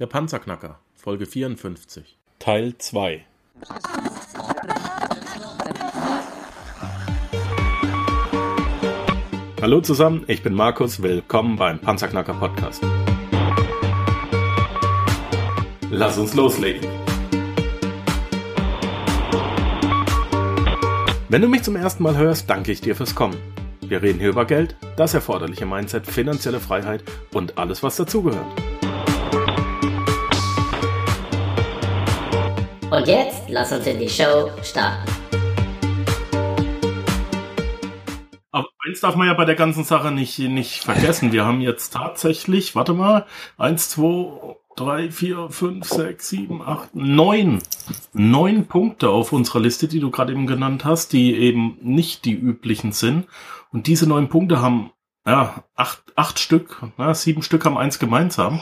Der Panzerknacker, Folge 54, Teil 2. Hallo zusammen, ich bin Markus, willkommen beim Panzerknacker Podcast. Lass uns loslegen. Wenn du mich zum ersten Mal hörst, danke ich dir fürs Kommen. Wir reden hier über Geld, das erforderliche Mindset, finanzielle Freiheit und alles, was dazugehört. Und jetzt lass uns in die Show starten. Aber eins darf man ja bei der ganzen Sache nicht, nicht vergessen. Wir haben jetzt tatsächlich, warte mal, eins, zwei, drei, vier, fünf, sechs, sieben, acht, neun, neun Punkte auf unserer Liste, die du gerade eben genannt hast, die eben nicht die üblichen sind. Und diese neun Punkte haben, ja, acht, acht Stück, ja, sieben Stück haben eins gemeinsam.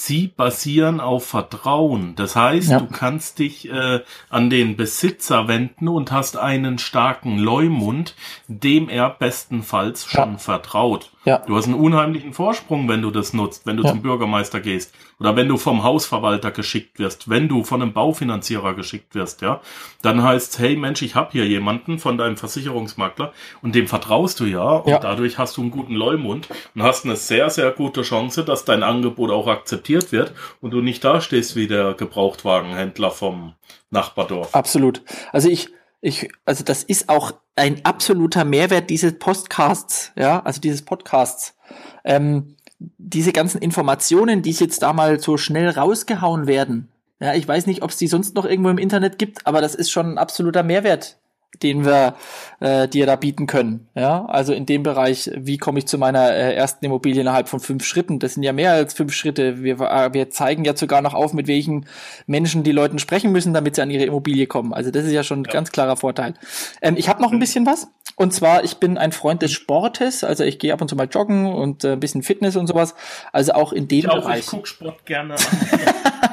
Sie basieren auf Vertrauen. Das heißt, ja. du kannst dich äh, an den Besitzer wenden und hast einen starken Leumund, dem er bestenfalls schon ja. vertraut. Ja. Du hast einen unheimlichen Vorsprung, wenn du das nutzt, wenn du zum Bürgermeister gehst oder wenn du vom Hausverwalter geschickt wirst, wenn du von einem Baufinanzierer geschickt wirst, ja, dann heißt, hey Mensch, ich habe hier jemanden von deinem Versicherungsmakler und dem vertraust du ja und ja. dadurch hast du einen guten Leumund und hast eine sehr, sehr gute Chance, dass dein Angebot auch akzeptiert wird und du nicht dastehst wie der Gebrauchtwagenhändler vom Nachbardorf. Absolut. Also ich ich, also das ist auch ein absoluter Mehrwert dieses Podcasts, ja, also dieses Podcasts. Ähm, diese ganzen Informationen, die jetzt da mal so schnell rausgehauen werden, ja, ich weiß nicht, ob es die sonst noch irgendwo im Internet gibt, aber das ist schon ein absoluter Mehrwert den wir äh, dir da bieten können. Ja, also in dem Bereich, wie komme ich zu meiner äh, ersten Immobilie innerhalb von fünf Schritten? Das sind ja mehr als fünf Schritte. Wir, äh, wir zeigen ja sogar noch auf, mit welchen Menschen die Leuten sprechen müssen, damit sie an ihre Immobilie kommen. Also das ist ja schon ein ja. ganz klarer Vorteil. Ähm, ich habe noch ein bisschen was. Und zwar, ich bin ein Freund des Sportes. Also ich gehe ab und zu mal joggen und äh, ein bisschen Fitness und sowas. Also auch in dem ich auch, Bereich. Ich guck Sport gerne.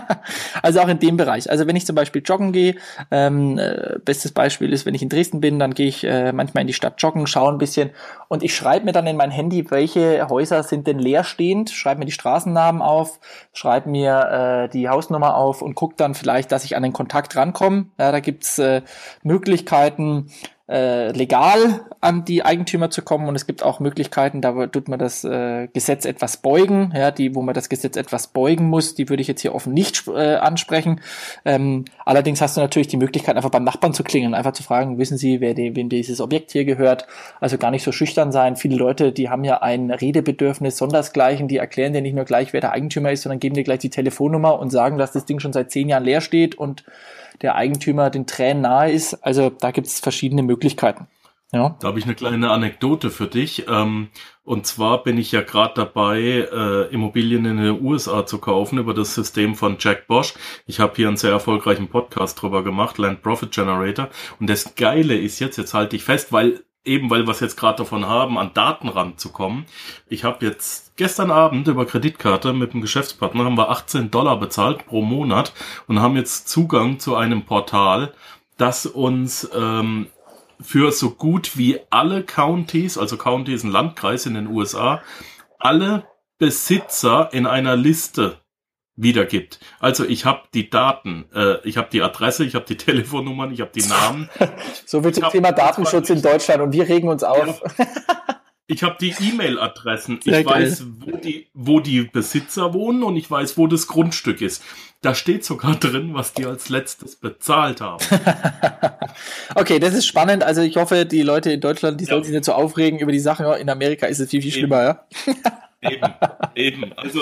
also auch in dem Bereich. Also wenn ich zum Beispiel joggen gehe, ähm, äh, bestes Beispiel ist, wenn ich in Dresden bin, dann gehe ich äh, manchmal in die Stadt joggen, schaue ein bisschen und ich schreibe mir dann in mein Handy, welche Häuser sind denn leerstehend, schreibe mir die Straßennamen auf, schreibe mir äh, die Hausnummer auf und gucke dann vielleicht, dass ich an den Kontakt rankomme. Ja, da gibt's äh, Möglichkeiten, äh, legal an die Eigentümer zu kommen und es gibt auch Möglichkeiten, da tut man das äh, Gesetz etwas beugen, ja, die, wo man das Gesetz etwas beugen muss, die würde ich jetzt hier offen nicht äh, ansprechen. Ähm, allerdings hast du natürlich die Möglichkeit, einfach beim Nachbarn zu klingeln, einfach zu fragen, wissen Sie, wer die, wem dieses Objekt hier gehört? Also gar nicht so schüchtern sein. Viele Leute, die haben ja ein Redebedürfnis sondersgleichen, die erklären dir nicht nur gleich, wer der Eigentümer ist, sondern geben dir gleich die Telefonnummer und sagen, dass das Ding schon seit zehn Jahren leer steht und der Eigentümer den Tränen nahe ist. Also da gibt es verschiedene Möglichkeiten. Ja. Da habe ich eine kleine Anekdote für dich. Ähm, und zwar bin ich ja gerade dabei, äh, Immobilien in den USA zu kaufen über das System von Jack Bosch. Ich habe hier einen sehr erfolgreichen Podcast drüber gemacht, Land Profit Generator. Und das Geile ist jetzt, jetzt halte ich fest, weil eben weil wir es jetzt gerade davon haben, an Daten ranzukommen. Ich habe jetzt gestern Abend über Kreditkarte mit einem Geschäftspartner haben wir 18 Dollar bezahlt pro Monat und haben jetzt Zugang zu einem Portal, das uns ähm, für so gut wie alle Counties, also County ist ein Landkreis in den USA, alle Besitzer in einer Liste wiedergibt. Also ich habe die Daten, äh, ich habe die Adresse, ich habe die Telefonnummern, ich habe die Namen. so viel zum Thema Datenschutz in Deutschland und wir regen uns auf. Ja. Ich habe die E-Mail-Adressen. Ich geil. weiß, wo die, wo die Besitzer wohnen und ich weiß, wo das Grundstück ist. Da steht sogar drin, was die als letztes bezahlt haben. okay, das ist spannend. Also ich hoffe, die Leute in Deutschland, die ja. sollen sich nicht so aufregen über die Sachen. In Amerika ist es viel, viel schlimmer, ja? Eben, eben. Also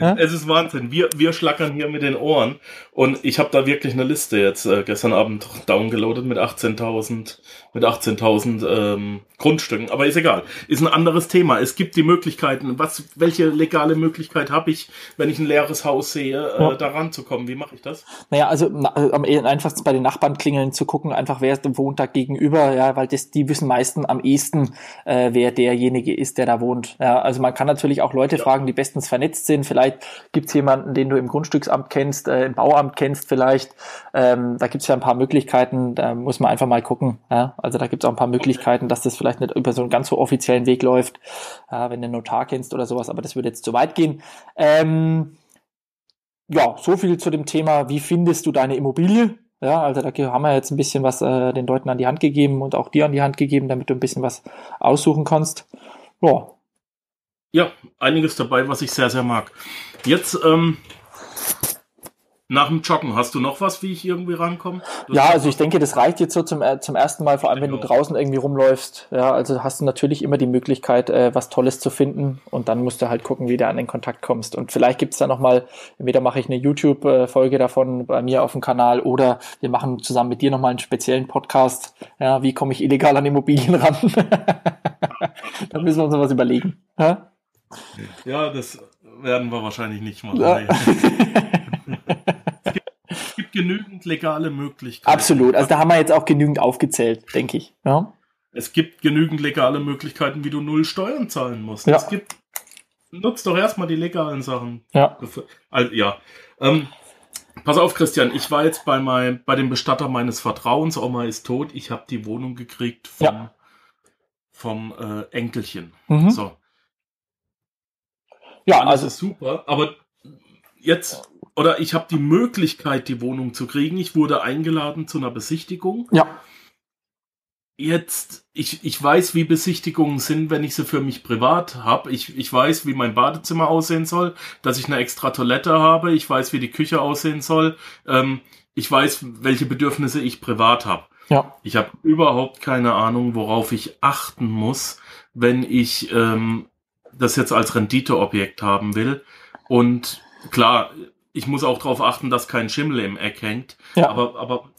ja? es ist Wahnsinn. Wir, wir schlackern hier mit den Ohren und ich habe da wirklich eine Liste jetzt äh, gestern Abend downgeloadet mit 18.000 mit 18.000 ähm, Grundstücken. Aber ist egal. Ist ein anderes Thema. Es gibt die Möglichkeiten. Was, welche legale Möglichkeit habe ich, wenn ich ein leeres Haus sehe, äh, ja. da ranzukommen? Wie mache ich das? Naja, also äh, am einfachsten bei den Nachbarn klingeln zu gucken, einfach wer wohnt da gegenüber, ja, weil das, die wissen meistens am ehesten, äh, wer derjenige ist, der da wohnt. Ja, also man kann natürlich auch Leute ja. fragen, die bestens vernetzt sind. Vielleicht gibt's jemanden, den du im Grundstücksamt kennst, äh, im Bauamt kennst vielleicht. Ähm, da gibt's ja ein paar Möglichkeiten. Da muss man einfach mal gucken. Ja. Also da gibt es auch ein paar Möglichkeiten, dass das vielleicht nicht über so einen ganz so offiziellen Weg läuft, äh, wenn du einen Notar kennst oder sowas, aber das würde jetzt zu weit gehen. Ähm, ja, so viel zu dem Thema, wie findest du deine Immobilie? Ja, also da haben wir jetzt ein bisschen was äh, den Leuten an die Hand gegeben und auch dir an die Hand gegeben, damit du ein bisschen was aussuchen kannst. Ja. Ja, einiges dabei, was ich sehr, sehr mag. Jetzt ähm, nach dem Joggen, hast du noch was, wie ich irgendwie rankomme? Ja, also ich denke, das reicht jetzt so zum, äh, zum ersten Mal, vor allem wenn du draußen irgendwie rumläufst. Ja, also hast du natürlich immer die Möglichkeit, äh, was Tolles zu finden und dann musst du halt gucken, wie du an den Kontakt kommst. Und vielleicht gibt's da nochmal, entweder mache ich eine YouTube-Folge davon bei mir auf dem Kanal oder wir machen zusammen mit dir nochmal einen speziellen Podcast. Ja, wie komme ich illegal an Immobilien ran? da müssen wir uns noch was überlegen. Ja, ja das werden wir wahrscheinlich nicht machen. Ja. es gibt genügend legale Möglichkeiten. Absolut. Also da haben wir jetzt auch genügend aufgezählt, denke ich. Ja. Es gibt genügend legale Möglichkeiten, wie du null Steuern zahlen musst. Ja. Es gibt, nutzt doch erstmal die legalen Sachen. Ja. Also, ja. Ähm, pass auf, Christian. Ich war jetzt bei, mein, bei dem Bestatter meines Vertrauens. Oma ist tot. Ich habe die Wohnung gekriegt vom, ja. vom äh, Enkelchen. Mhm. So. Ja, Alles also ist super. Aber jetzt oder ich habe die Möglichkeit, die Wohnung zu kriegen. Ich wurde eingeladen zu einer Besichtigung. Ja. Jetzt, ich, ich weiß, wie Besichtigungen sind, wenn ich sie für mich privat habe. Ich, ich weiß, wie mein Badezimmer aussehen soll, dass ich eine extra Toilette habe. Ich weiß, wie die Küche aussehen soll. Ähm, ich weiß, welche Bedürfnisse ich privat habe. Ja. Ich habe überhaupt keine Ahnung, worauf ich achten muss, wenn ich ähm, das jetzt als Renditeobjekt haben will. Und klar, ich muss auch darauf achten, dass kein Schimmel im Eck hängt. Ja. Aber, aber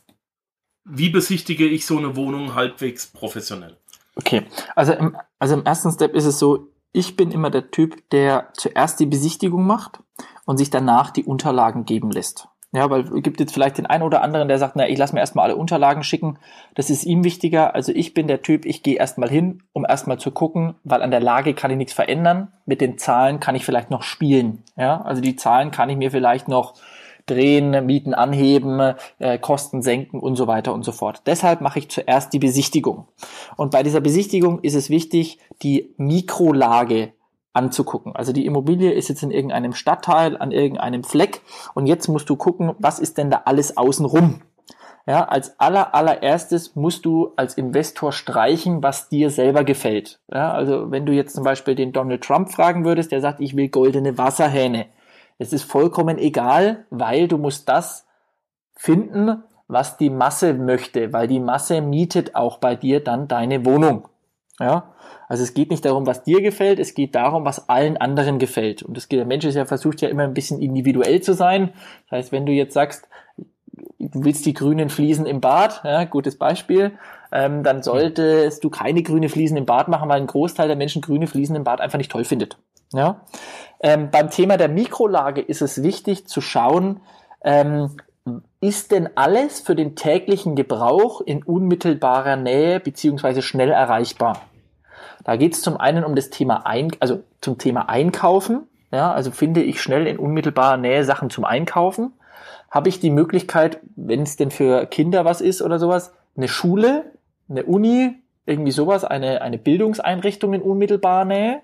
wie besichtige ich so eine Wohnung halbwegs professionell? Okay, also im, also im ersten Step ist es so, ich bin immer der Typ, der zuerst die Besichtigung macht und sich danach die Unterlagen geben lässt. Ja, weil gibt jetzt vielleicht den einen oder anderen, der sagt, na, ich lasse mir erstmal alle Unterlagen schicken. Das ist ihm wichtiger. Also ich bin der Typ, ich gehe erstmal hin, um erstmal zu gucken, weil an der Lage kann ich nichts verändern. Mit den Zahlen kann ich vielleicht noch spielen. Ja, also die Zahlen kann ich mir vielleicht noch drehen, Mieten anheben, äh, Kosten senken und so weiter und so fort. Deshalb mache ich zuerst die Besichtigung. Und bei dieser Besichtigung ist es wichtig, die Mikrolage anzugucken. Also die Immobilie ist jetzt in irgendeinem Stadtteil, an irgendeinem Fleck und jetzt musst du gucken, was ist denn da alles außenrum? Ja, als aller, allererstes musst du als Investor streichen, was dir selber gefällt. Ja, also wenn du jetzt zum Beispiel den Donald Trump fragen würdest, der sagt, ich will goldene Wasserhähne. Es ist vollkommen egal, weil du musst das finden, was die Masse möchte, weil die Masse mietet auch bei dir dann deine Wohnung. Ja, also es geht nicht darum, was dir gefällt, es geht darum, was allen anderen gefällt. Und das, der Mensch ist ja versucht ja immer ein bisschen individuell zu sein. Das heißt, wenn du jetzt sagst, du willst die grünen Fliesen im Bad, ja, gutes Beispiel, ähm, dann solltest du keine grüne Fliesen im Bad machen, weil ein Großteil der Menschen grüne Fliesen im Bad einfach nicht toll findet. Ja? Ähm, beim Thema der Mikrolage ist es wichtig zu schauen, ähm, ist denn alles für den täglichen Gebrauch in unmittelbarer Nähe beziehungsweise schnell erreichbar? Da geht es zum einen um das Thema Ein also zum Thema Einkaufen. Ja, also finde ich schnell in unmittelbarer Nähe Sachen zum Einkaufen. Habe ich die Möglichkeit, wenn es denn für Kinder was ist oder sowas, eine Schule, eine Uni, irgendwie sowas, eine, eine Bildungseinrichtung in unmittelbarer Nähe?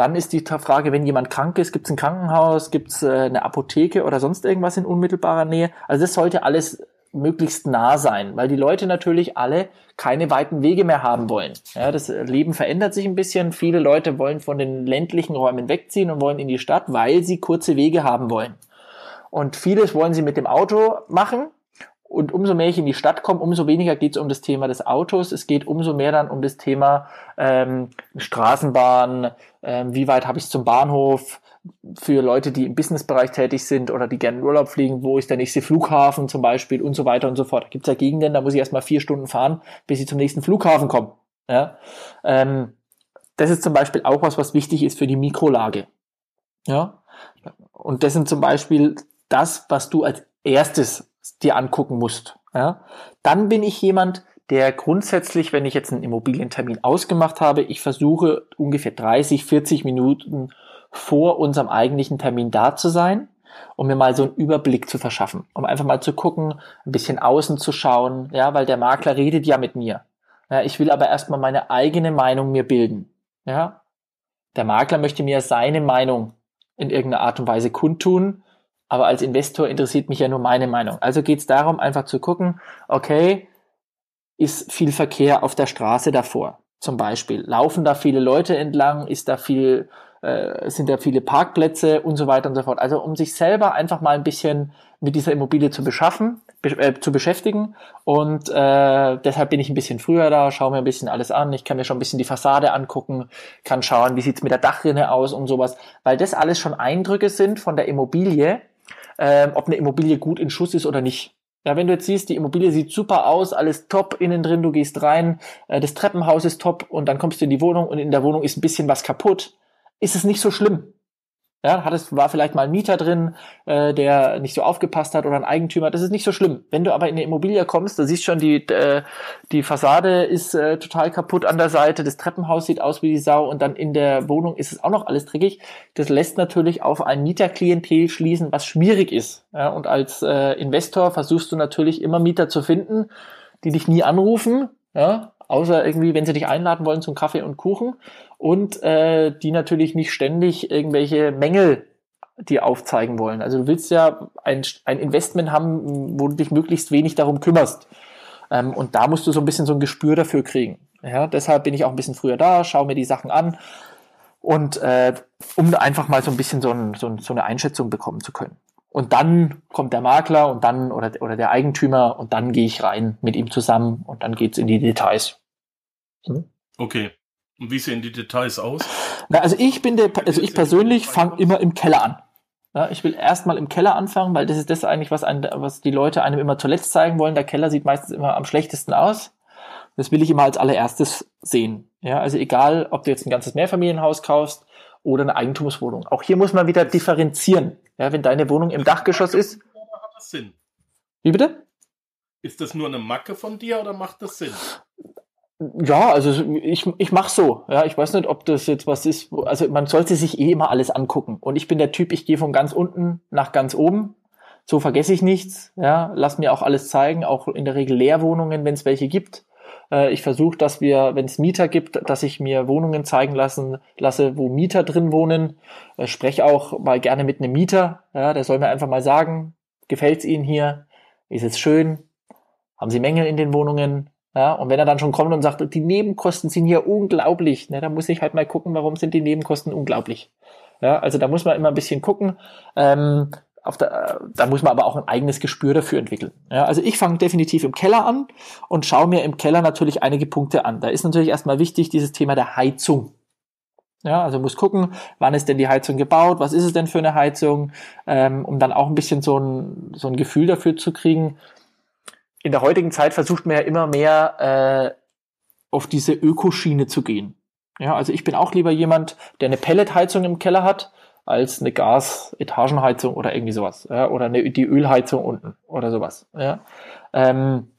Dann ist die Frage, wenn jemand krank ist, gibt es ein Krankenhaus, gibt es äh, eine Apotheke oder sonst irgendwas in unmittelbarer Nähe. Also das sollte alles möglichst nah sein, weil die Leute natürlich alle keine weiten Wege mehr haben wollen. Ja, das Leben verändert sich ein bisschen. Viele Leute wollen von den ländlichen Räumen wegziehen und wollen in die Stadt, weil sie kurze Wege haben wollen. Und vieles wollen sie mit dem Auto machen, und umso mehr ich in die Stadt komme, umso weniger geht es um das Thema des Autos. Es geht umso mehr dann um das Thema ähm, Straßenbahn, ähm, wie weit habe ich zum Bahnhof, für Leute, die im Businessbereich tätig sind oder die gerne in Urlaub fliegen, wo ist der nächste Flughafen zum Beispiel und so weiter und so fort. Da gibt es ja Gegenden, da muss ich erstmal vier Stunden fahren, bis ich zum nächsten Flughafen komme. Ja? Ähm, das ist zum Beispiel auch was, was wichtig ist für die Mikrolage. Ja? Und das sind zum Beispiel das, was du als erstes dir angucken musst. Ja? Dann bin ich jemand, der grundsätzlich, wenn ich jetzt einen Immobilientermin ausgemacht habe, ich versuche ungefähr 30, 40 Minuten vor unserem eigentlichen Termin da zu sein, um mir mal so einen Überblick zu verschaffen, um einfach mal zu gucken, ein bisschen außen zu schauen, ja, weil der Makler redet ja mit mir. Ja, ich will aber erstmal meine eigene Meinung mir bilden. Ja, der Makler möchte mir seine Meinung in irgendeiner Art und Weise kundtun aber als Investor interessiert mich ja nur meine Meinung. Also geht es darum, einfach zu gucken, okay, ist viel Verkehr auf der Straße davor? Zum Beispiel. Laufen da viele Leute entlang? Ist da viel, äh, sind da viele Parkplätze und so weiter und so fort? Also um sich selber einfach mal ein bisschen mit dieser Immobilie zu beschaffen, be äh, zu beschäftigen. Und äh, deshalb bin ich ein bisschen früher da, schaue mir ein bisschen alles an. Ich kann mir schon ein bisschen die Fassade angucken, kann schauen, wie sieht's mit der Dachrinne aus und sowas, weil das alles schon Eindrücke sind von der Immobilie, ähm, ob eine Immobilie gut in Schuss ist oder nicht. Ja, wenn du jetzt siehst, die Immobilie sieht super aus, alles top innen drin, du gehst rein, äh, das Treppenhaus ist top und dann kommst du in die Wohnung und in der Wohnung ist ein bisschen was kaputt, ist es nicht so schlimm. Ja, hat es, war vielleicht mal ein Mieter drin, äh, der nicht so aufgepasst hat oder ein Eigentümer. Das ist nicht so schlimm. Wenn du aber in eine Immobilie kommst, da siehst schon, die, äh, die Fassade ist äh, total kaputt an der Seite, das Treppenhaus sieht aus wie die Sau und dann in der Wohnung ist es auch noch alles dreckig. Das lässt natürlich auf ein Mieterklientel schließen, was schwierig ist. Ja, und als äh, Investor versuchst du natürlich immer Mieter zu finden, die dich nie anrufen, ja, außer irgendwie, wenn sie dich einladen wollen zum Kaffee und Kuchen und äh, die natürlich nicht ständig irgendwelche Mängel die aufzeigen wollen. Also du willst ja ein, ein Investment haben, wo du dich möglichst wenig darum kümmerst. Ähm, und da musst du so ein bisschen so ein Gespür dafür kriegen. Ja, deshalb bin ich auch ein bisschen früher da, schaue mir die Sachen an und äh, um einfach mal so ein bisschen so, ein, so, ein, so eine Einschätzung bekommen zu können. Und dann kommt der Makler und dann oder, oder der Eigentümer und dann gehe ich rein mit ihm zusammen und dann geht's in die Details. Hm? Okay. Und wie sehen die Details aus? Na, also ich bin der, also ich persönlich fange immer im Keller an. Ja, ich will erstmal im Keller anfangen, weil das ist das eigentlich, was, ein, was die Leute einem immer zuletzt zeigen wollen. Der Keller sieht meistens immer am schlechtesten aus. Das will ich immer als allererstes sehen. Ja, also egal, ob du jetzt ein ganzes Mehrfamilienhaus kaufst oder eine Eigentumswohnung. Auch hier muss man wieder differenzieren. Ja, wenn deine Wohnung im Dachgeschoss ist. Wie bitte? Ist das nur eine Macke von dir oder macht das Sinn? Ja, also ich, ich mach so. Ja, ich weiß nicht, ob das jetzt was ist. Also man sollte sich eh immer alles angucken. Und ich bin der Typ, ich gehe von ganz unten nach ganz oben. So vergesse ich nichts. Ja, lass mir auch alles zeigen, auch in der Regel Leerwohnungen, wenn es welche gibt. Äh, ich versuche, dass wir, wenn es Mieter gibt, dass ich mir Wohnungen zeigen lassen lasse, wo Mieter drin wohnen. Äh, spreche auch mal gerne mit einem Mieter. Ja, der soll mir einfach mal sagen, gefällt's Ihnen hier? Ist es schön? Haben Sie Mängel in den Wohnungen? Ja, und wenn er dann schon kommt und sagt, die Nebenkosten sind hier unglaublich, ne, dann muss ich halt mal gucken, warum sind die Nebenkosten unglaublich. Ja, also da muss man immer ein bisschen gucken. Ähm, auf der, da muss man aber auch ein eigenes Gespür dafür entwickeln. Ja, also ich fange definitiv im Keller an und schaue mir im Keller natürlich einige Punkte an. Da ist natürlich erstmal wichtig dieses Thema der Heizung. Ja, also muss gucken, wann ist denn die Heizung gebaut, was ist es denn für eine Heizung, ähm, um dann auch ein bisschen so ein, so ein Gefühl dafür zu kriegen, in der heutigen Zeit versucht man ja immer mehr äh, auf diese Ökoschiene zu gehen. Ja, also ich bin auch lieber jemand, der eine Pelletheizung im Keller hat, als eine Gas-Etagenheizung oder irgendwie sowas. Ja, oder eine, die Ölheizung unten oder sowas. Ja. Ähm,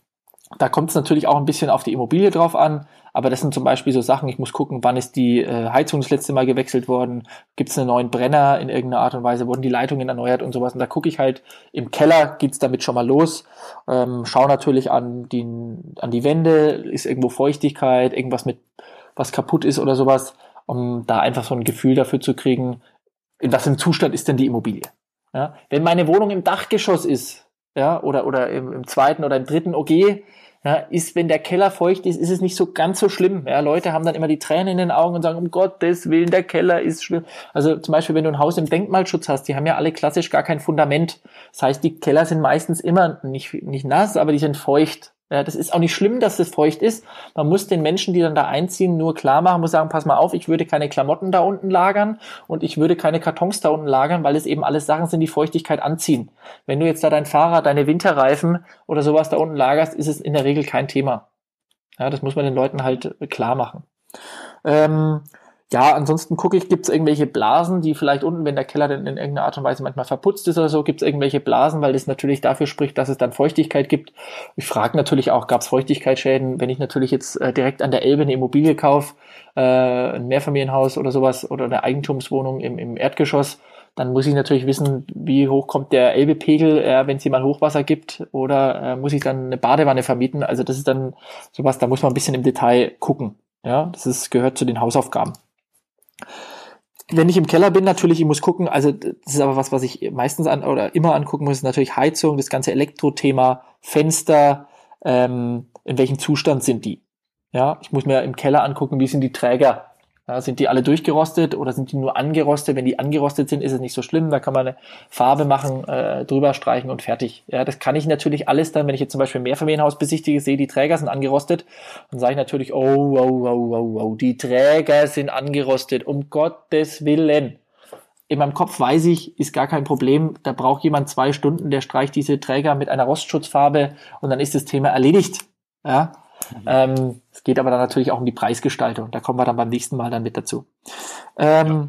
da kommt es natürlich auch ein bisschen auf die Immobilie drauf an, aber das sind zum Beispiel so Sachen, ich muss gucken, wann ist die äh, Heizung das letzte Mal gewechselt worden, gibt es einen neuen Brenner in irgendeiner Art und Weise, wurden die Leitungen erneuert und sowas. Und da gucke ich halt, im Keller geht's damit schon mal los, ähm, schau natürlich an die, an die Wände, ist irgendwo Feuchtigkeit, irgendwas mit, was kaputt ist oder sowas, um da einfach so ein Gefühl dafür zu kriegen, in was im Zustand ist denn die Immobilie. Ja? Wenn meine Wohnung im Dachgeschoss ist, ja, oder, oder im, im zweiten oder im dritten OG, ja, ist, wenn der Keller feucht ist, ist es nicht so ganz so schlimm. Ja, Leute haben dann immer die Tränen in den Augen und sagen, um Gottes Willen, der Keller ist schlimm. Also zum Beispiel, wenn du ein Haus im Denkmalschutz hast, die haben ja alle klassisch gar kein Fundament. Das heißt, die Keller sind meistens immer nicht, nicht nass, aber die sind feucht. Ja, das ist auch nicht schlimm, dass das feucht ist. Man muss den Menschen, die dann da einziehen, nur klar machen, muss sagen, pass mal auf, ich würde keine Klamotten da unten lagern und ich würde keine Kartons da unten lagern, weil es eben alles Sachen sind, die Feuchtigkeit anziehen. Wenn du jetzt da dein Fahrrad, deine Winterreifen oder sowas da unten lagerst, ist es in der Regel kein Thema. Ja, das muss man den Leuten halt klar machen. Ähm, ja, ansonsten gucke ich, gibt es irgendwelche Blasen, die vielleicht unten, wenn der Keller dann in irgendeiner Art und Weise manchmal verputzt ist oder so, gibt es irgendwelche Blasen, weil das natürlich dafür spricht, dass es dann Feuchtigkeit gibt. Ich frage natürlich auch, gab es Feuchtigkeitsschäden, wenn ich natürlich jetzt äh, direkt an der Elbe eine Immobilie kaufe, äh, ein Mehrfamilienhaus oder sowas oder eine Eigentumswohnung im, im Erdgeschoss, dann muss ich natürlich wissen, wie hoch kommt der Elbepegel, äh, wenn es mal Hochwasser gibt, oder äh, muss ich dann eine Badewanne vermieten. Also das ist dann sowas, da muss man ein bisschen im Detail gucken. Ja, das ist, gehört zu den Hausaufgaben. Wenn ich im Keller bin, natürlich, ich muss gucken, also das ist aber was, was ich meistens an oder immer angucken muss, ist natürlich Heizung, das ganze Elektrothema, Fenster, ähm, in welchem Zustand sind die? Ja, ich muss mir im Keller angucken, wie sind die Träger ja, sind die alle durchgerostet oder sind die nur angerostet? Wenn die angerostet sind, ist es nicht so schlimm. Da kann man eine Farbe machen, äh, drüber streichen und fertig. Ja, das kann ich natürlich alles dann, wenn ich jetzt zum Beispiel ein Mehrfamilienhaus besichtige, sehe, die Träger sind angerostet, dann sage ich natürlich, oh, oh, oh, oh, oh, die Träger sind angerostet, um Gottes Willen. In meinem Kopf weiß ich, ist gar kein Problem. Da braucht jemand zwei Stunden, der streicht diese Träger mit einer Rostschutzfarbe und dann ist das Thema erledigt. Ja, Mhm. Ähm, es geht aber dann natürlich auch um die Preisgestaltung. Da kommen wir dann beim nächsten Mal dann mit dazu. Ähm, ja.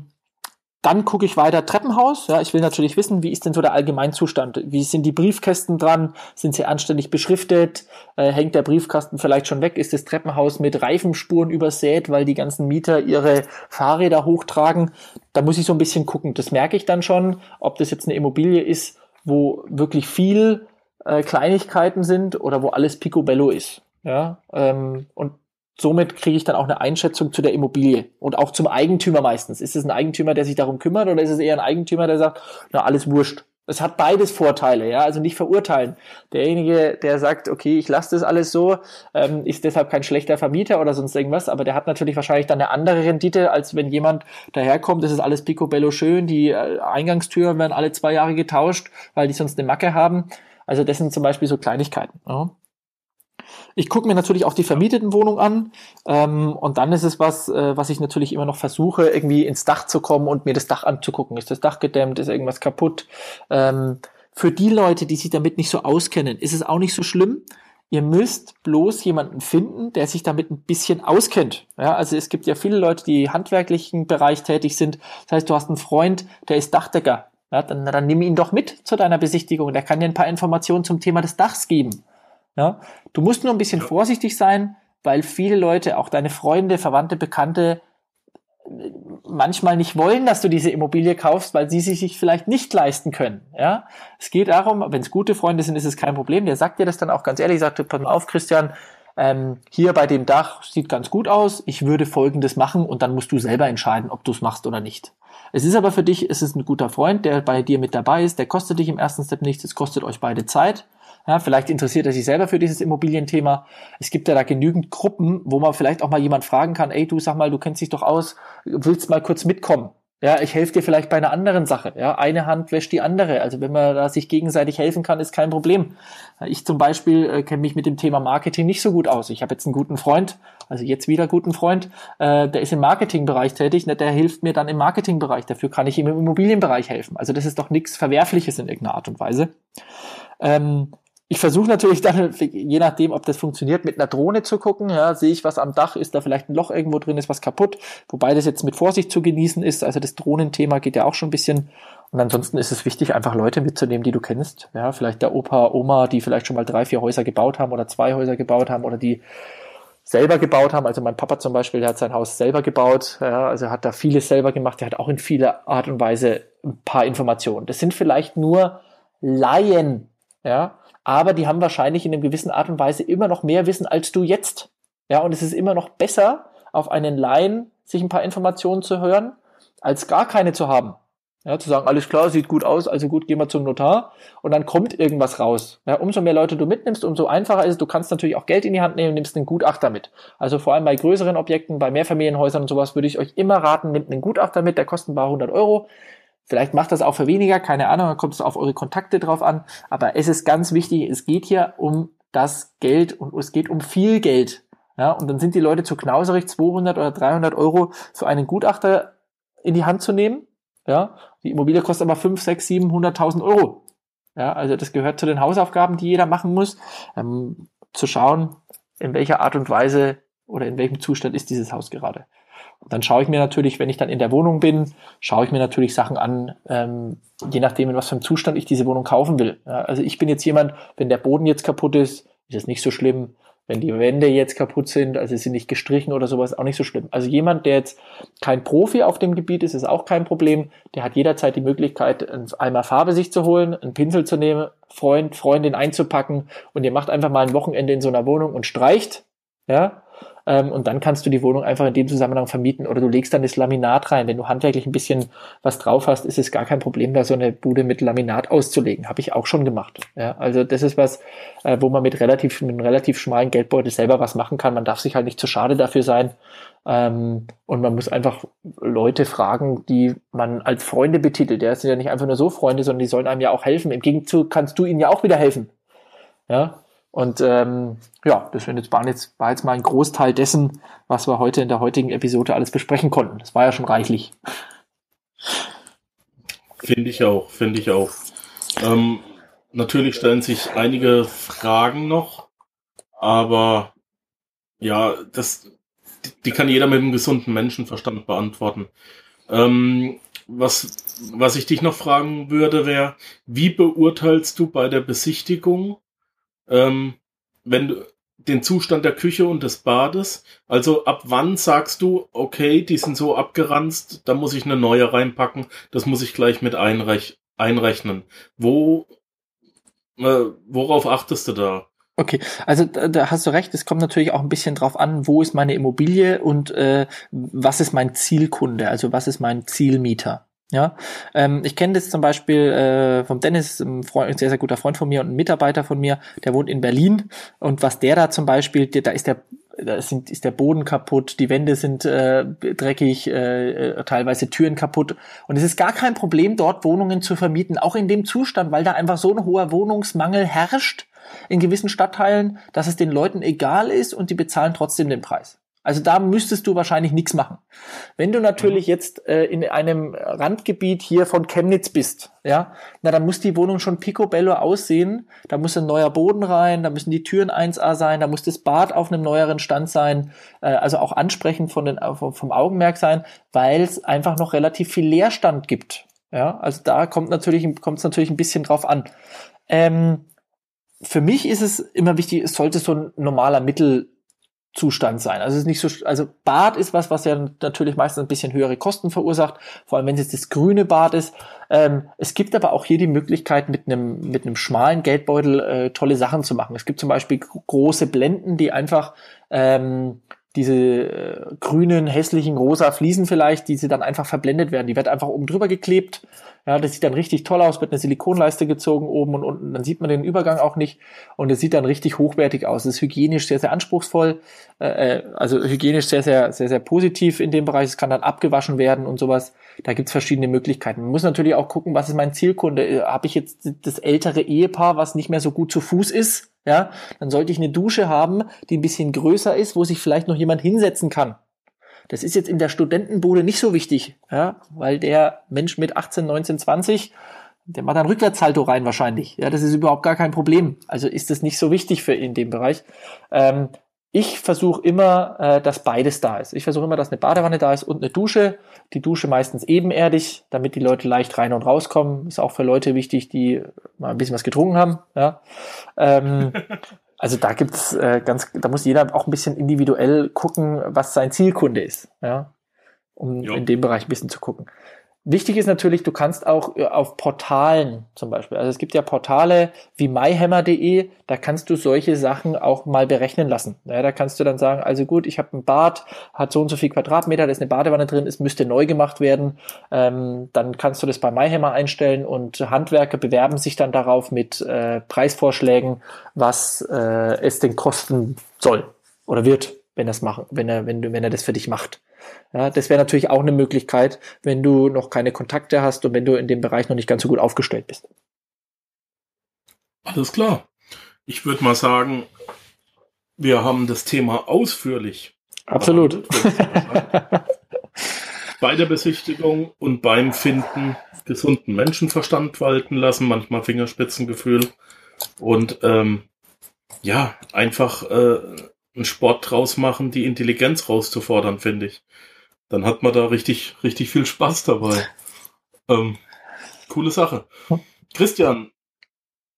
Dann gucke ich weiter Treppenhaus. Ja, ich will natürlich wissen, wie ist denn so der Allgemeinzustand? Wie sind die Briefkästen dran? Sind sie anständig beschriftet? Äh, hängt der Briefkasten vielleicht schon weg? Ist das Treppenhaus mit Reifenspuren übersät, weil die ganzen Mieter ihre Fahrräder hochtragen? Da muss ich so ein bisschen gucken. Das merke ich dann schon, ob das jetzt eine Immobilie ist, wo wirklich viel äh, Kleinigkeiten sind oder wo alles picobello ist. Ja, ähm, und somit kriege ich dann auch eine Einschätzung zu der Immobilie und auch zum Eigentümer meistens. Ist es ein Eigentümer, der sich darum kümmert oder ist es eher ein Eigentümer, der sagt, na, alles wurscht. Es hat beides Vorteile, ja, also nicht verurteilen. Derjenige, der sagt, okay, ich lasse das alles so, ähm, ist deshalb kein schlechter Vermieter oder sonst irgendwas, aber der hat natürlich wahrscheinlich dann eine andere Rendite, als wenn jemand daherkommt, das ist alles picobello schön, die äh, Eingangstüren werden alle zwei Jahre getauscht, weil die sonst eine Macke haben. Also das sind zum Beispiel so Kleinigkeiten. Ja. Ich gucke mir natürlich auch die vermieteten Wohnungen an ähm, und dann ist es was, äh, was ich natürlich immer noch versuche, irgendwie ins Dach zu kommen und mir das Dach anzugucken. Ist das Dach gedämmt? Ist irgendwas kaputt? Ähm, für die Leute, die sich damit nicht so auskennen, ist es auch nicht so schlimm. Ihr müsst bloß jemanden finden, der sich damit ein bisschen auskennt. Ja, also es gibt ja viele Leute, die handwerklichen Bereich tätig sind. Das heißt, du hast einen Freund, der ist Dachdecker. Ja, dann, dann nimm ihn doch mit zu deiner Besichtigung. Der kann dir ein paar Informationen zum Thema des Dachs geben. Ja? Du musst nur ein bisschen ja. vorsichtig sein, weil viele Leute, auch deine Freunde, Verwandte, Bekannte, manchmal nicht wollen, dass du diese Immobilie kaufst, weil sie sich vielleicht nicht leisten können. Ja, es geht darum, wenn es gute Freunde sind, ist es kein Problem. Der sagt dir das dann auch ganz ehrlich, sagt, pass mal auf, Christian, ähm, hier bei dem Dach sieht ganz gut aus. Ich würde Folgendes machen und dann musst du selber entscheiden, ob du es machst oder nicht. Es ist aber für dich, es ist ein guter Freund, der bei dir mit dabei ist. Der kostet dich im ersten Step nichts. Es kostet euch beide Zeit. Ja, vielleicht interessiert er sich selber für dieses Immobilienthema. Es gibt ja da genügend Gruppen, wo man vielleicht auch mal jemand fragen kann, ey, du sag mal, du kennst dich doch aus, willst mal kurz mitkommen? Ja, ich helfe dir vielleicht bei einer anderen Sache. Ja, eine Hand wäscht die andere. Also wenn man da sich gegenseitig helfen kann, ist kein Problem. Ich zum Beispiel äh, kenne mich mit dem Thema Marketing nicht so gut aus. Ich habe jetzt einen guten Freund, also jetzt wieder guten Freund, äh, der ist im Marketingbereich tätig, ne, der hilft mir dann im Marketingbereich. Dafür kann ich ihm im Immobilienbereich helfen. Also das ist doch nichts Verwerfliches in irgendeiner Art und Weise. Ähm, ich versuche natürlich dann, je nachdem, ob das funktioniert, mit einer Drohne zu gucken. Ja, sehe ich was am Dach, ist da vielleicht ein Loch irgendwo drin, ist was kaputt, wobei das jetzt mit Vorsicht zu genießen ist. Also das Drohnenthema geht ja auch schon ein bisschen. Und ansonsten ist es wichtig, einfach Leute mitzunehmen, die du kennst. Ja, vielleicht der Opa, Oma, die vielleicht schon mal drei, vier Häuser gebaut haben oder zwei Häuser gebaut haben oder die selber gebaut haben. Also mein Papa zum Beispiel, der hat sein Haus selber gebaut. Ja, also hat da vieles selber gemacht. Der hat auch in vieler Art und Weise ein paar Informationen. Das sind vielleicht nur Laien. Ja, aber die haben wahrscheinlich in einer gewissen Art und Weise immer noch mehr Wissen als du jetzt. Ja, und es ist immer noch besser, auf einen Laien sich ein paar Informationen zu hören, als gar keine zu haben. Ja, zu sagen, alles klar, sieht gut aus, also gut, gehen wir zum Notar und dann kommt irgendwas raus. Ja, umso mehr Leute du mitnimmst, umso einfacher ist es. Du kannst natürlich auch Geld in die Hand nehmen, nimmst einen Gutachter mit. Also vor allem bei größeren Objekten, bei Mehrfamilienhäusern und sowas würde ich euch immer raten, nehmt einen Gutachter mit, der kostet ein paar hundert Euro. Vielleicht macht das auch für weniger, keine Ahnung, dann kommt es auf eure Kontakte drauf an. Aber es ist ganz wichtig, es geht hier um das Geld und es geht um viel Geld. Ja, und dann sind die Leute zu knauserig, 200 oder 300 Euro für einen Gutachter in die Hand zu nehmen. Ja, die Immobilie kostet aber 5, 6, 700.000 Euro. Ja, also das gehört zu den Hausaufgaben, die jeder machen muss, ähm, zu schauen, in welcher Art und Weise oder in welchem Zustand ist dieses Haus gerade. Dann schaue ich mir natürlich, wenn ich dann in der Wohnung bin, schaue ich mir natürlich Sachen an, ähm, je nachdem, in was für einem Zustand ich diese Wohnung kaufen will. Ja, also ich bin jetzt jemand, wenn der Boden jetzt kaputt ist, ist es nicht so schlimm. Wenn die Wände jetzt kaputt sind, also sind nicht gestrichen oder sowas, auch nicht so schlimm. Also jemand, der jetzt kein Profi auf dem Gebiet ist, ist auch kein Problem. Der hat jederzeit die Möglichkeit, einmal Farbe sich zu holen, einen Pinsel zu nehmen, Freund, Freundin einzupacken und ihr macht einfach mal ein Wochenende in so einer Wohnung und streicht. Ja, Ähm, und dann kannst du die Wohnung einfach in dem Zusammenhang vermieten oder du legst dann das Laminat rein. Wenn du handwerklich ein bisschen was drauf hast, ist es gar kein Problem, da so eine Bude mit Laminat auszulegen. Habe ich auch schon gemacht. Ja, also das ist was, äh, wo man mit relativ, mit einem relativ schmalen Geldbeutel selber was machen kann. Man darf sich halt nicht zu schade dafür sein. Ähm, und man muss einfach Leute fragen, die man als Freunde betitelt. Der sind ja nicht einfach nur so Freunde, sondern die sollen einem ja auch helfen. Im Gegenzug kannst du ihnen ja auch wieder helfen. Ja, und ähm, ja, das jetzt, war, jetzt, war jetzt mal ein Großteil dessen, was wir heute in der heutigen Episode alles besprechen konnten. Das war ja schon reichlich. Finde ich auch, finde ich auch. Ähm, natürlich stellen sich einige Fragen noch, aber ja, das, die kann jeder mit einem gesunden Menschenverstand beantworten. Ähm, was, was ich dich noch fragen würde, wäre, wie beurteilst du bei der Besichtigung ähm, wenn du den Zustand der Küche und des Bades, also ab wann sagst du, okay, die sind so abgeranzt, da muss ich eine neue reinpacken, das muss ich gleich mit einrech einrechnen. Wo, äh, worauf achtest du da? Okay, also da, da, hast du recht. Es kommt natürlich auch ein bisschen drauf an, wo ist meine Immobilie und äh, was ist mein Zielkunde, also was ist mein Zielmieter. Ja, ähm, ich kenne das zum Beispiel äh, vom Dennis, ein, Freund, ein sehr, sehr guter Freund von mir und ein Mitarbeiter von mir, der wohnt in Berlin und was der da zum Beispiel, da ist der da sind, ist der Boden kaputt, die Wände sind äh, dreckig, äh, äh, teilweise Türen kaputt. Und es ist gar kein Problem, dort Wohnungen zu vermieten, auch in dem Zustand, weil da einfach so ein hoher Wohnungsmangel herrscht in gewissen Stadtteilen, dass es den Leuten egal ist und die bezahlen trotzdem den Preis. Also da müsstest du wahrscheinlich nichts machen. Wenn du natürlich mhm. jetzt äh, in einem Randgebiet hier von Chemnitz bist, ja, na dann muss die Wohnung schon picobello aussehen. Da muss ein neuer Boden rein, da müssen die Türen 1A sein, da muss das Bad auf einem neueren Stand sein, äh, also auch ansprechend von den, vom Augenmerk sein, weil es einfach noch relativ viel Leerstand gibt. Ja, also da kommt natürlich kommt es natürlich ein bisschen drauf an. Ähm, für mich ist es immer wichtig, es sollte so ein normaler Mittel Zustand sein. Also es ist nicht so, also Bad ist was, was ja natürlich meistens ein bisschen höhere Kosten verursacht, vor allem wenn es jetzt das grüne Bad ist. Ähm, es gibt aber auch hier die Möglichkeit, mit einem mit einem schmalen Geldbeutel äh, tolle Sachen zu machen. Es gibt zum Beispiel große Blenden, die einfach ähm, diese äh, grünen, hässlichen, rosa Fliesen vielleicht, die sie dann einfach verblendet werden. Die wird einfach oben drüber geklebt ja, das sieht dann richtig toll aus, wird eine Silikonleiste gezogen oben und unten, dann sieht man den Übergang auch nicht und es sieht dann richtig hochwertig aus. Es ist hygienisch sehr, sehr anspruchsvoll, äh, äh, also hygienisch sehr, sehr, sehr, sehr positiv in dem Bereich. Es kann dann abgewaschen werden und sowas. Da gibt's verschiedene Möglichkeiten. Man muss natürlich auch gucken, was ist mein Zielkunde. Äh, Habe ich jetzt das ältere Ehepaar, was nicht mehr so gut zu Fuß ist? Ja, dann sollte ich eine Dusche haben, die ein bisschen größer ist, wo sich vielleicht noch jemand hinsetzen kann. Das ist jetzt in der Studentenbude nicht so wichtig, ja, weil der Mensch mit 18, 19, 20, der macht dann Rückwärtssalto rein wahrscheinlich. Ja, das ist überhaupt gar kein Problem. Also ist das nicht so wichtig für in dem Bereich. Ähm, ich versuche immer, äh, dass beides da ist. Ich versuche immer, dass eine Badewanne da ist und eine Dusche. Die Dusche meistens ebenerdig, damit die Leute leicht rein und rauskommen. Ist auch für Leute wichtig, die mal ein bisschen was getrunken haben. Ja. Ähm, Also da gibt's äh, ganz, da muss jeder auch ein bisschen individuell gucken, was sein Zielkunde ist, ja, um jo. in dem Bereich ein bisschen zu gucken. Wichtig ist natürlich, du kannst auch äh, auf Portalen zum Beispiel, also es gibt ja Portale wie myhammer.de, da kannst du solche Sachen auch mal berechnen lassen. Ja, da kannst du dann sagen, also gut, ich habe ein Bad, hat so und so viel Quadratmeter, da ist eine Badewanne drin, es müsste neu gemacht werden. Ähm, dann kannst du das bei myhammer einstellen und Handwerker bewerben sich dann darauf mit äh, Preisvorschlägen, was äh, es denn kosten soll oder wird, wenn er es machen, wenn er, wenn du, wenn er das für dich macht. Ja, das wäre natürlich auch eine Möglichkeit, wenn du noch keine Kontakte hast und wenn du in dem Bereich noch nicht ganz so gut aufgestellt bist. Alles klar. Ich würde mal sagen, wir haben das Thema ausführlich. Absolut. Bei der Besichtigung und beim Finden gesunden Menschenverstand walten lassen, manchmal Fingerspitzengefühl und ähm, ja, einfach äh, einen Sport draus machen, die Intelligenz rauszufordern, finde ich. Dann hat man da richtig, richtig viel Spaß dabei. Ähm, coole Sache. Christian,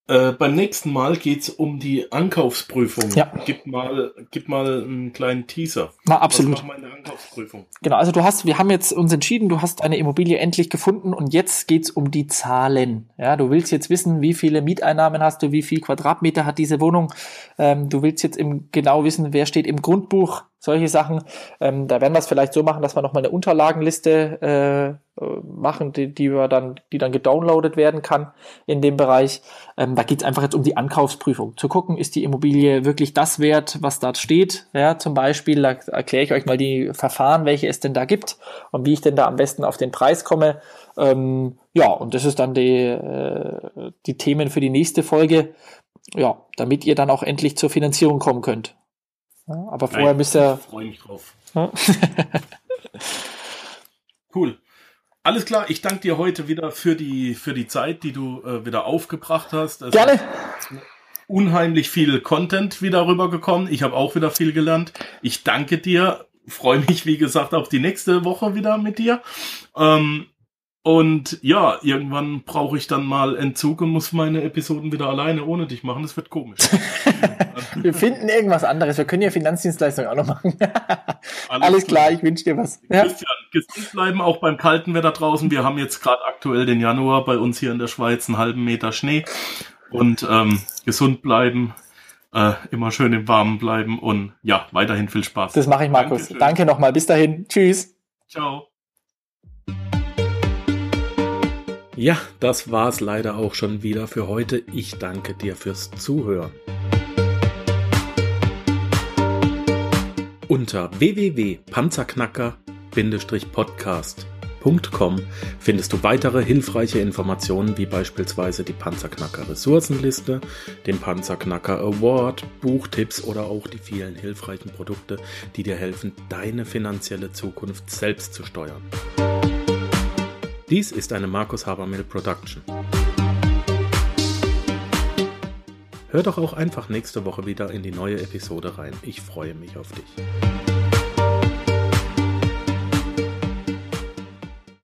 äh, beim nächsten Mal geht's um die Ankaufsprüfung. Ja. Gib mal, gib mal einen kleinen Teaser. Na, absolut. Was machen wir in Ankaufsprüfung? Genau, also du hast, wir haben jetzt uns entschieden, du hast eine Immobilie endlich gefunden und jetzt geht's um die Zahlen. Ja, du willst jetzt wissen, wie viele Mieteinnahmen hast du, wie viel Quadratmeter hat diese Wohnung. Ähm, du willst jetzt im, genau wissen, wer steht im Grundbuch solche Sachen. Ähm, da werden wir es vielleicht so machen, dass wir nochmal eine Unterlagenliste äh, machen, die, die wir dann, die dann gedownloadet werden kann in dem Bereich. Ähm, da geht es einfach jetzt um die Ankaufsprüfung. Zu gucken, ist die Immobilie wirklich das wert, was da steht. Ja, zum Beispiel, da erkläre ich euch mal die Verfahren, welche es denn da gibt und wie ich denn da am besten auf den Preis komme. Ähm, ja, und das ist dann die, äh, die Themen für die nächste Folge. Ja, damit ihr dann auch endlich zur Finanzierung kommen könnt. Ja, aber vorher Nein, müsst ihr. Ich freue mich drauf. Cool. Alles klar, ich danke dir heute wieder für die, für die Zeit, die du äh, wieder aufgebracht hast. Es Gerne. Unheimlich viel Content wieder rübergekommen. Ich habe auch wieder viel gelernt. Ich danke dir. Freue mich, wie gesagt, auf die nächste Woche wieder mit dir. Ähm, und ja, irgendwann brauche ich dann mal Entzug und muss meine Episoden wieder alleine ohne dich machen. Das wird komisch. Wir finden irgendwas anderes. Wir können ja Finanzdienstleistungen auch noch machen. Alles, Alles klar. klar, ich wünsche dir was. Christian, gesund bleiben, auch beim kalten Wetter draußen. Wir haben jetzt gerade aktuell den Januar bei uns hier in der Schweiz einen halben Meter Schnee. Und ähm, gesund bleiben, äh, immer schön im Warmen bleiben und ja, weiterhin viel Spaß. Das mache ich, Markus. Dankeschön. Danke nochmal. Bis dahin. Tschüss. Ciao. Ja, das war's leider auch schon wieder für heute. Ich danke dir fürs Zuhören. Unter www.panzerknacker-podcast.com findest du weitere hilfreiche Informationen wie beispielsweise die Panzerknacker Ressourcenliste, den Panzerknacker Award, Buchtipps oder auch die vielen hilfreichen Produkte, die dir helfen, deine finanzielle Zukunft selbst zu steuern. Dies ist eine Markus Habermill Production. Hör doch auch einfach nächste Woche wieder in die neue Episode rein. Ich freue mich auf dich.